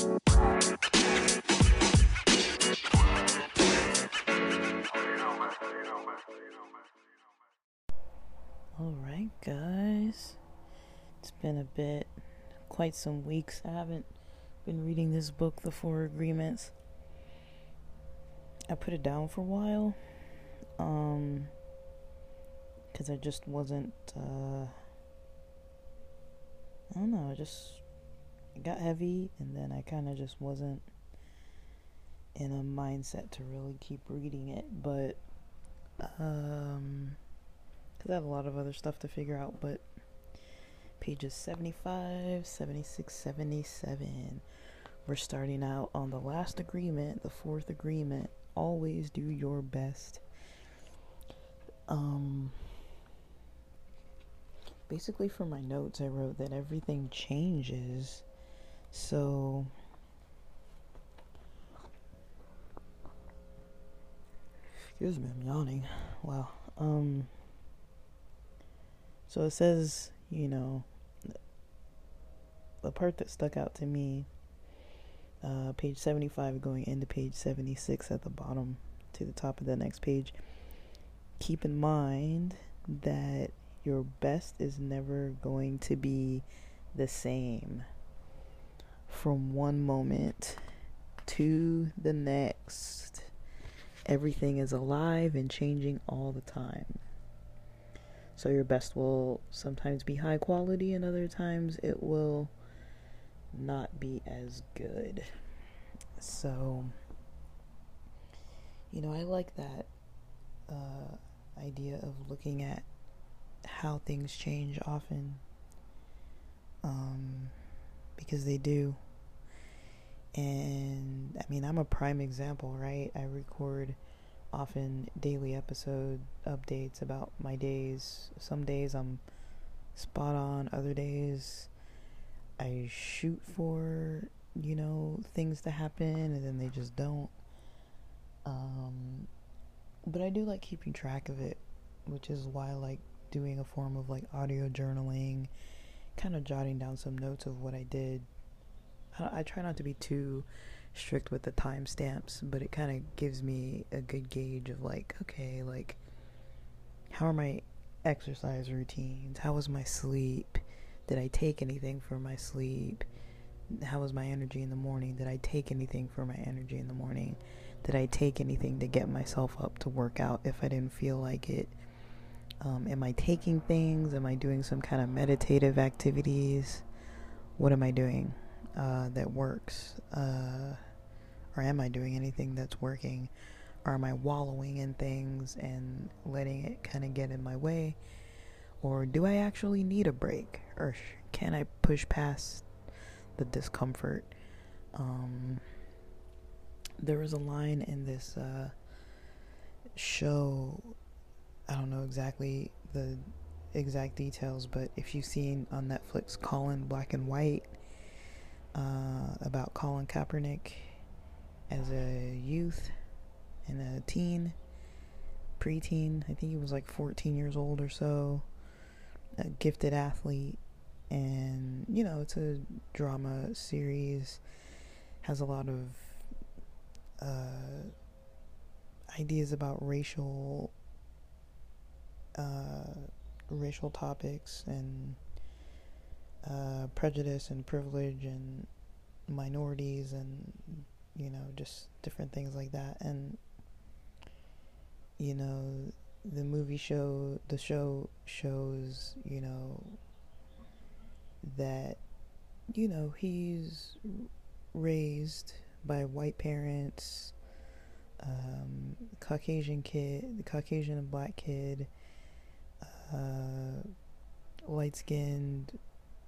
Alright, guys. It's been a bit, quite some weeks. I haven't been reading this book, The Four Agreements. I put it down for a while. Um, because I just wasn't, uh, I don't know, I just it got heavy, and then I kind of just wasn't in a mindset to really keep reading it. But, um, because I have a lot of other stuff to figure out, but pages 75, 76, 77. We're starting out on the last agreement, the fourth agreement. Always do your best. Um, basically, for my notes, I wrote that everything changes. So, excuse me, I'm yawning. Wow. Um, so it says, you know, the part that stuck out to me, uh, page 75 going into page 76 at the bottom to the top of the next page. Keep in mind that your best is never going to be the same from one moment to the next. Everything is alive and changing all the time. So your best will sometimes be high quality, and other times it will not be as good. So, you know, I like that uh, idea of looking at how things change often um, because they do. And I mean, I'm a prime example, right? I record often daily episode updates about my days. Some days I'm spot on, other days I shoot for, you know, things to happen and then they just don't. Um, but I do like keeping track of it, which is why I like doing a form of like audio journaling, kind of jotting down some notes of what I did. I, I try not to be too strict with the timestamps, but it kind of gives me a good gauge of like, okay, like, how are my exercise routines? How was my sleep? Did I take anything for my sleep? How was my energy in the morning? Did I take anything for my energy in the morning? Did I take anything to get myself up to work out if I didn't feel like it? Um, am I taking things? Am I doing some kind of meditative activities? What am I doing uh, that works? Uh, or am I doing anything that's working? Or am I wallowing in things and letting it kind of get in my way? Or do I actually need a break? Or can I push past the discomfort? Um, there was a line in this uh, show. I don't know exactly the exact details, but if you've seen on Netflix Colin Black and White uh, about Colin Kaepernick as a youth and a teen, preteen. I think he was like 14 years old or so. A gifted athlete, and you know, it's a drama series. Has a lot of uh, ideas about racial uh, racial topics and uh, prejudice and privilege and minorities and you know, just different things like that. And, you know, the movie show, the show shows, you know, that, you know, he's raised by white parents, um, Caucasian kid, the Caucasian and black kid, uh, light skinned,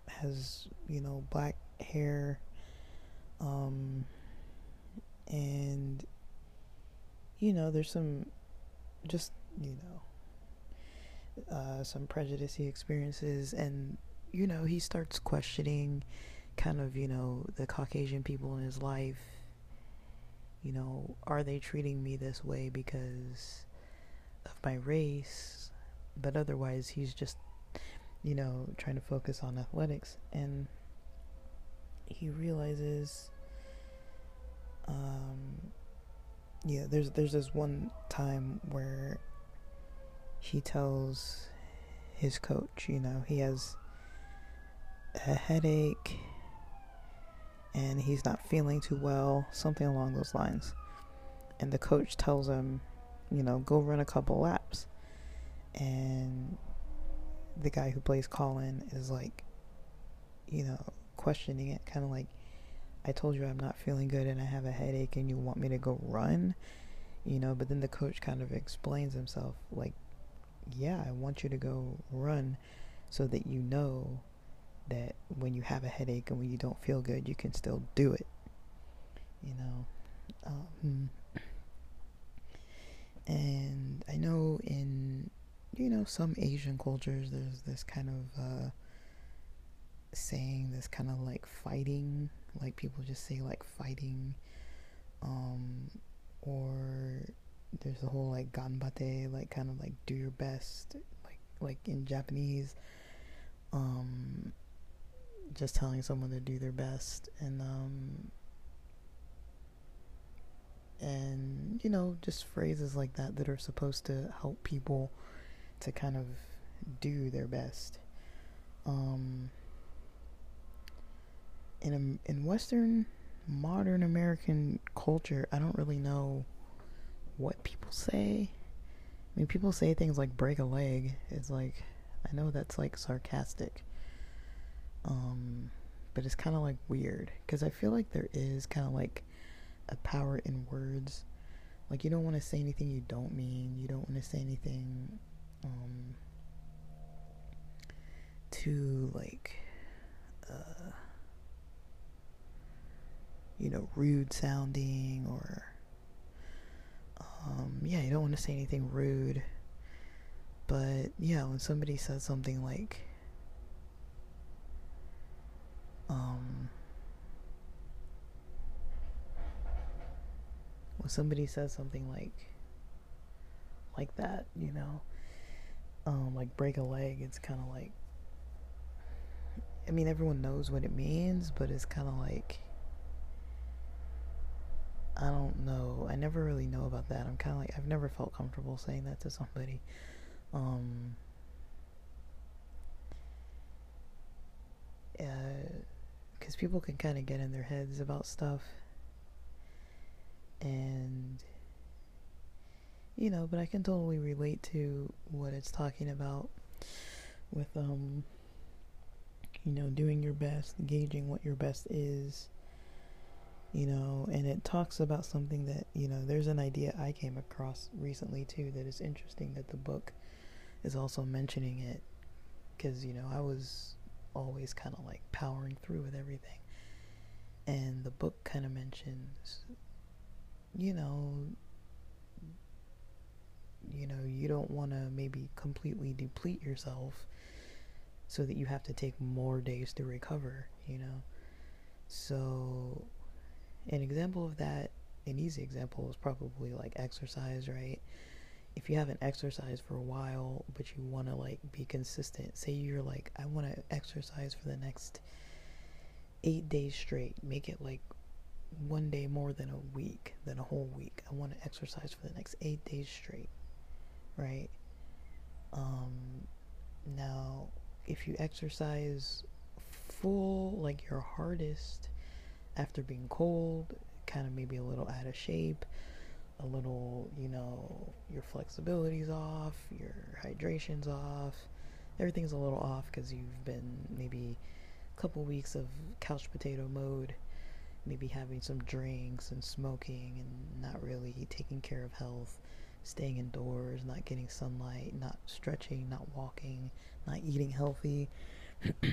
has, you know, black hair, um, and you know there's some just you know uh, some prejudice he experiences. And you know he starts questioning kind of you know the caucasian people in his life. You know are they treating me this way because of my race but otherwise he's just you know trying to focus on athletics and he realizes um, yeah, there's there's this one time where he tells his coach, you know, he has a headache and he's not feeling too well, something along those lines. And the coach tells him, you know, go run a couple laps. And the guy who plays Colin is like, you know, questioning it, kind of like, I told you I'm not feeling good and I have a headache and you want me to go run, you know, but then the coach kind of explains himself like, yeah, I want you to go run so that you know that when you have a headache and when you don't feel good, you can still do it, you know. Um, and I know in, you know, some Asian cultures, there's this kind of, uh, saying this kind of like fighting like people just say like fighting um or there's the whole like ganbate like kind of like do your best like like in Japanese um just telling someone to do their best and um and you know just phrases like that that are supposed to help people to kind of do their best um in in Western modern American culture, I don't really know what people say. I mean, people say things like break a leg. It's like I know that's like sarcastic. Um, but it's kind of like weird because I feel like there is kind of like a power in words. Like you don't want to say anything you don't mean. You don't want to say anything um too like uh you know, rude sounding or, um, yeah, you don't want to say anything rude. But, yeah, when somebody says something like, um, when somebody says something like, like that, you know, um, like break a leg, it's kind of like, I mean, everyone knows what it means, but it's kind of like, I don't know. I never really know about that. I'm kind of like I've never felt comfortable saying that to somebody. Um because uh, people can kind of get in their heads about stuff and you know but i can totally relate to what it's talking about with um you know doing your best gauging what your best is you know, and it talks about something that, you know, there's an idea I came across recently too that is interesting that the book is also mentioning it because, you know, I was always kind of like powering through with everything. And the book kind of mentions, you know, you know, you don't want to maybe completely deplete yourself so that you have to take more days to recover, you know. So an example of that, an easy example is probably like exercise, right? If you haven't exercised for a while, but you want to like be consistent, say you're like, I want to exercise for the next eight days straight, make it like one day more than a week, than a whole week. I want to exercise for the next eight days straight, right? Um, now, if you exercise full, like your hardest, after being cold, kind of maybe a little out of shape, a little, you know, your flexibility's off, your hydration's off, everything's a little off because you've been maybe a couple weeks of couch potato mode, maybe having some drinks and smoking and not really taking care of health, staying indoors, not getting sunlight, not stretching, not walking, not eating healthy.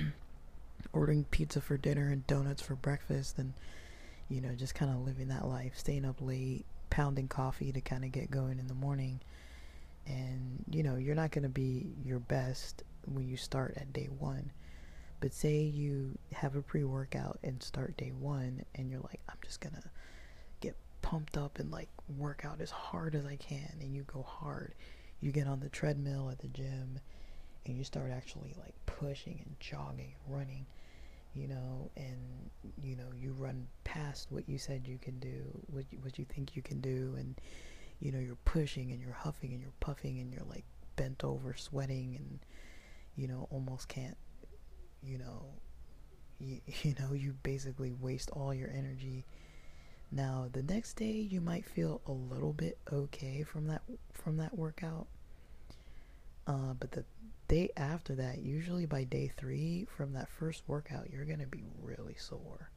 ordering pizza for dinner and donuts for breakfast and you know just kind of living that life staying up late pounding coffee to kind of get going in the morning and you know you're not going to be your best when you start at day 1 but say you have a pre-workout and start day 1 and you're like I'm just going to pumped up and like work out as hard as I can and you go hard you get on the treadmill at the gym and you start actually like pushing and jogging and running you know, and you know you run past what you said you can do, what you, what you think you can do, and you know you're pushing and you're huffing and you're puffing and you're like bent over, sweating, and you know almost can't, you know, you, you know you basically waste all your energy. Now the next day you might feel a little bit okay from that from that workout, uh, but the day after that, usually by day three from that first workout, you're gonna be really sore.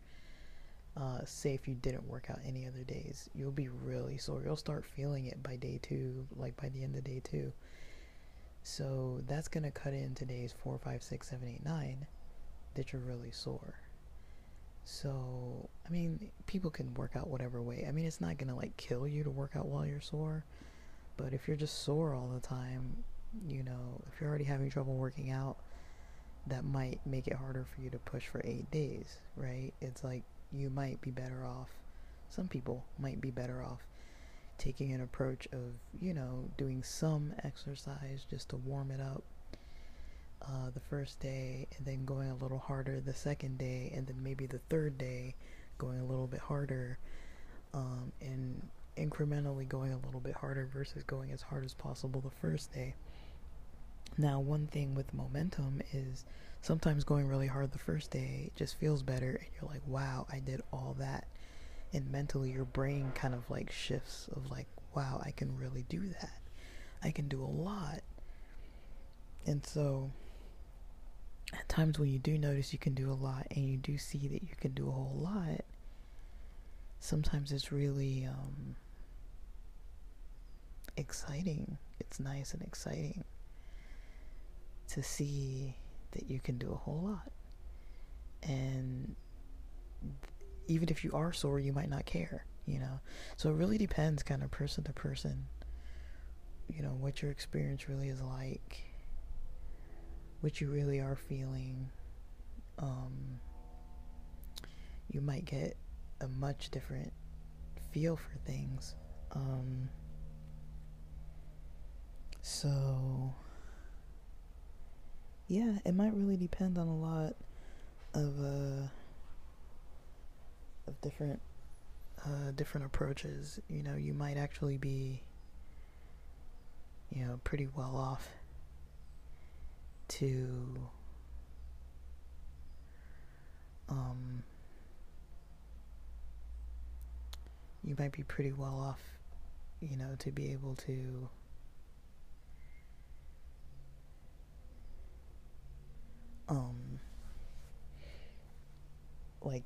Uh, say if you didn't work out any other days, you'll be really sore. You'll start feeling it by day two, like by the end of day two. So that's gonna cut in today's four, five, six, seven, eight, nine that you're really sore. So, I mean, people can work out whatever way. I mean, it's not gonna like kill you to work out while you're sore, but if you're just sore all the time, you know, if you're already having trouble working out, that might make it harder for you to push for eight days, right? It's like you might be better off, some people might be better off taking an approach of, you know, doing some exercise just to warm it up uh, the first day and then going a little harder the second day and then maybe the third day going a little bit harder um, and incrementally going a little bit harder versus going as hard as possible the first day. Now, one thing with momentum is sometimes going really hard the first day just feels better, and you're like, wow, I did all that. And mentally, your brain kind of like shifts of like, wow, I can really do that. I can do a lot. And so, at times when you do notice you can do a lot and you do see that you can do a whole lot, sometimes it's really um, exciting. It's nice and exciting to see that you can do a whole lot. And even if you are sore, you might not care, you know? So it really depends kind of person to person, you know, what your experience really is like, what you really are feeling. Um, you might get a much different feel for things. Um, so yeah, it might really depend on a lot of uh, of different uh, different approaches. You know, you might actually be you know pretty well off to um you might be pretty well off you know to be able to um like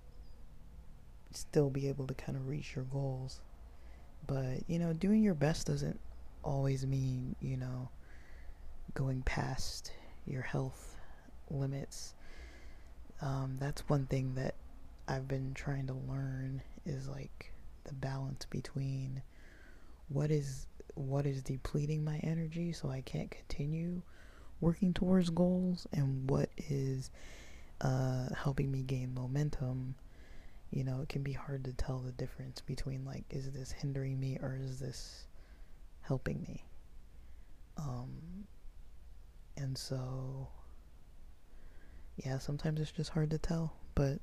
still be able to kind of reach your goals. But you know doing your best doesn't always mean you know going past your health limits um, that's one thing that i've been trying to learn is like the balance between what is what is depleting my energy so i can't continue working towards goals and what is uh, helping me gain momentum, you know, it can be hard to tell the difference between like, is this hindering me or is this helping me? Um, and so, yeah, sometimes it's just hard to tell, but,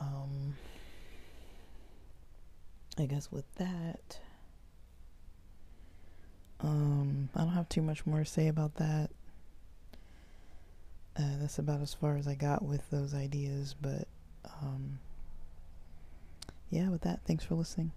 um, I guess with that, um, I don't have too much more to say about that. Uh, that's about as far as I got with those ideas, but um, yeah, with that, thanks for listening.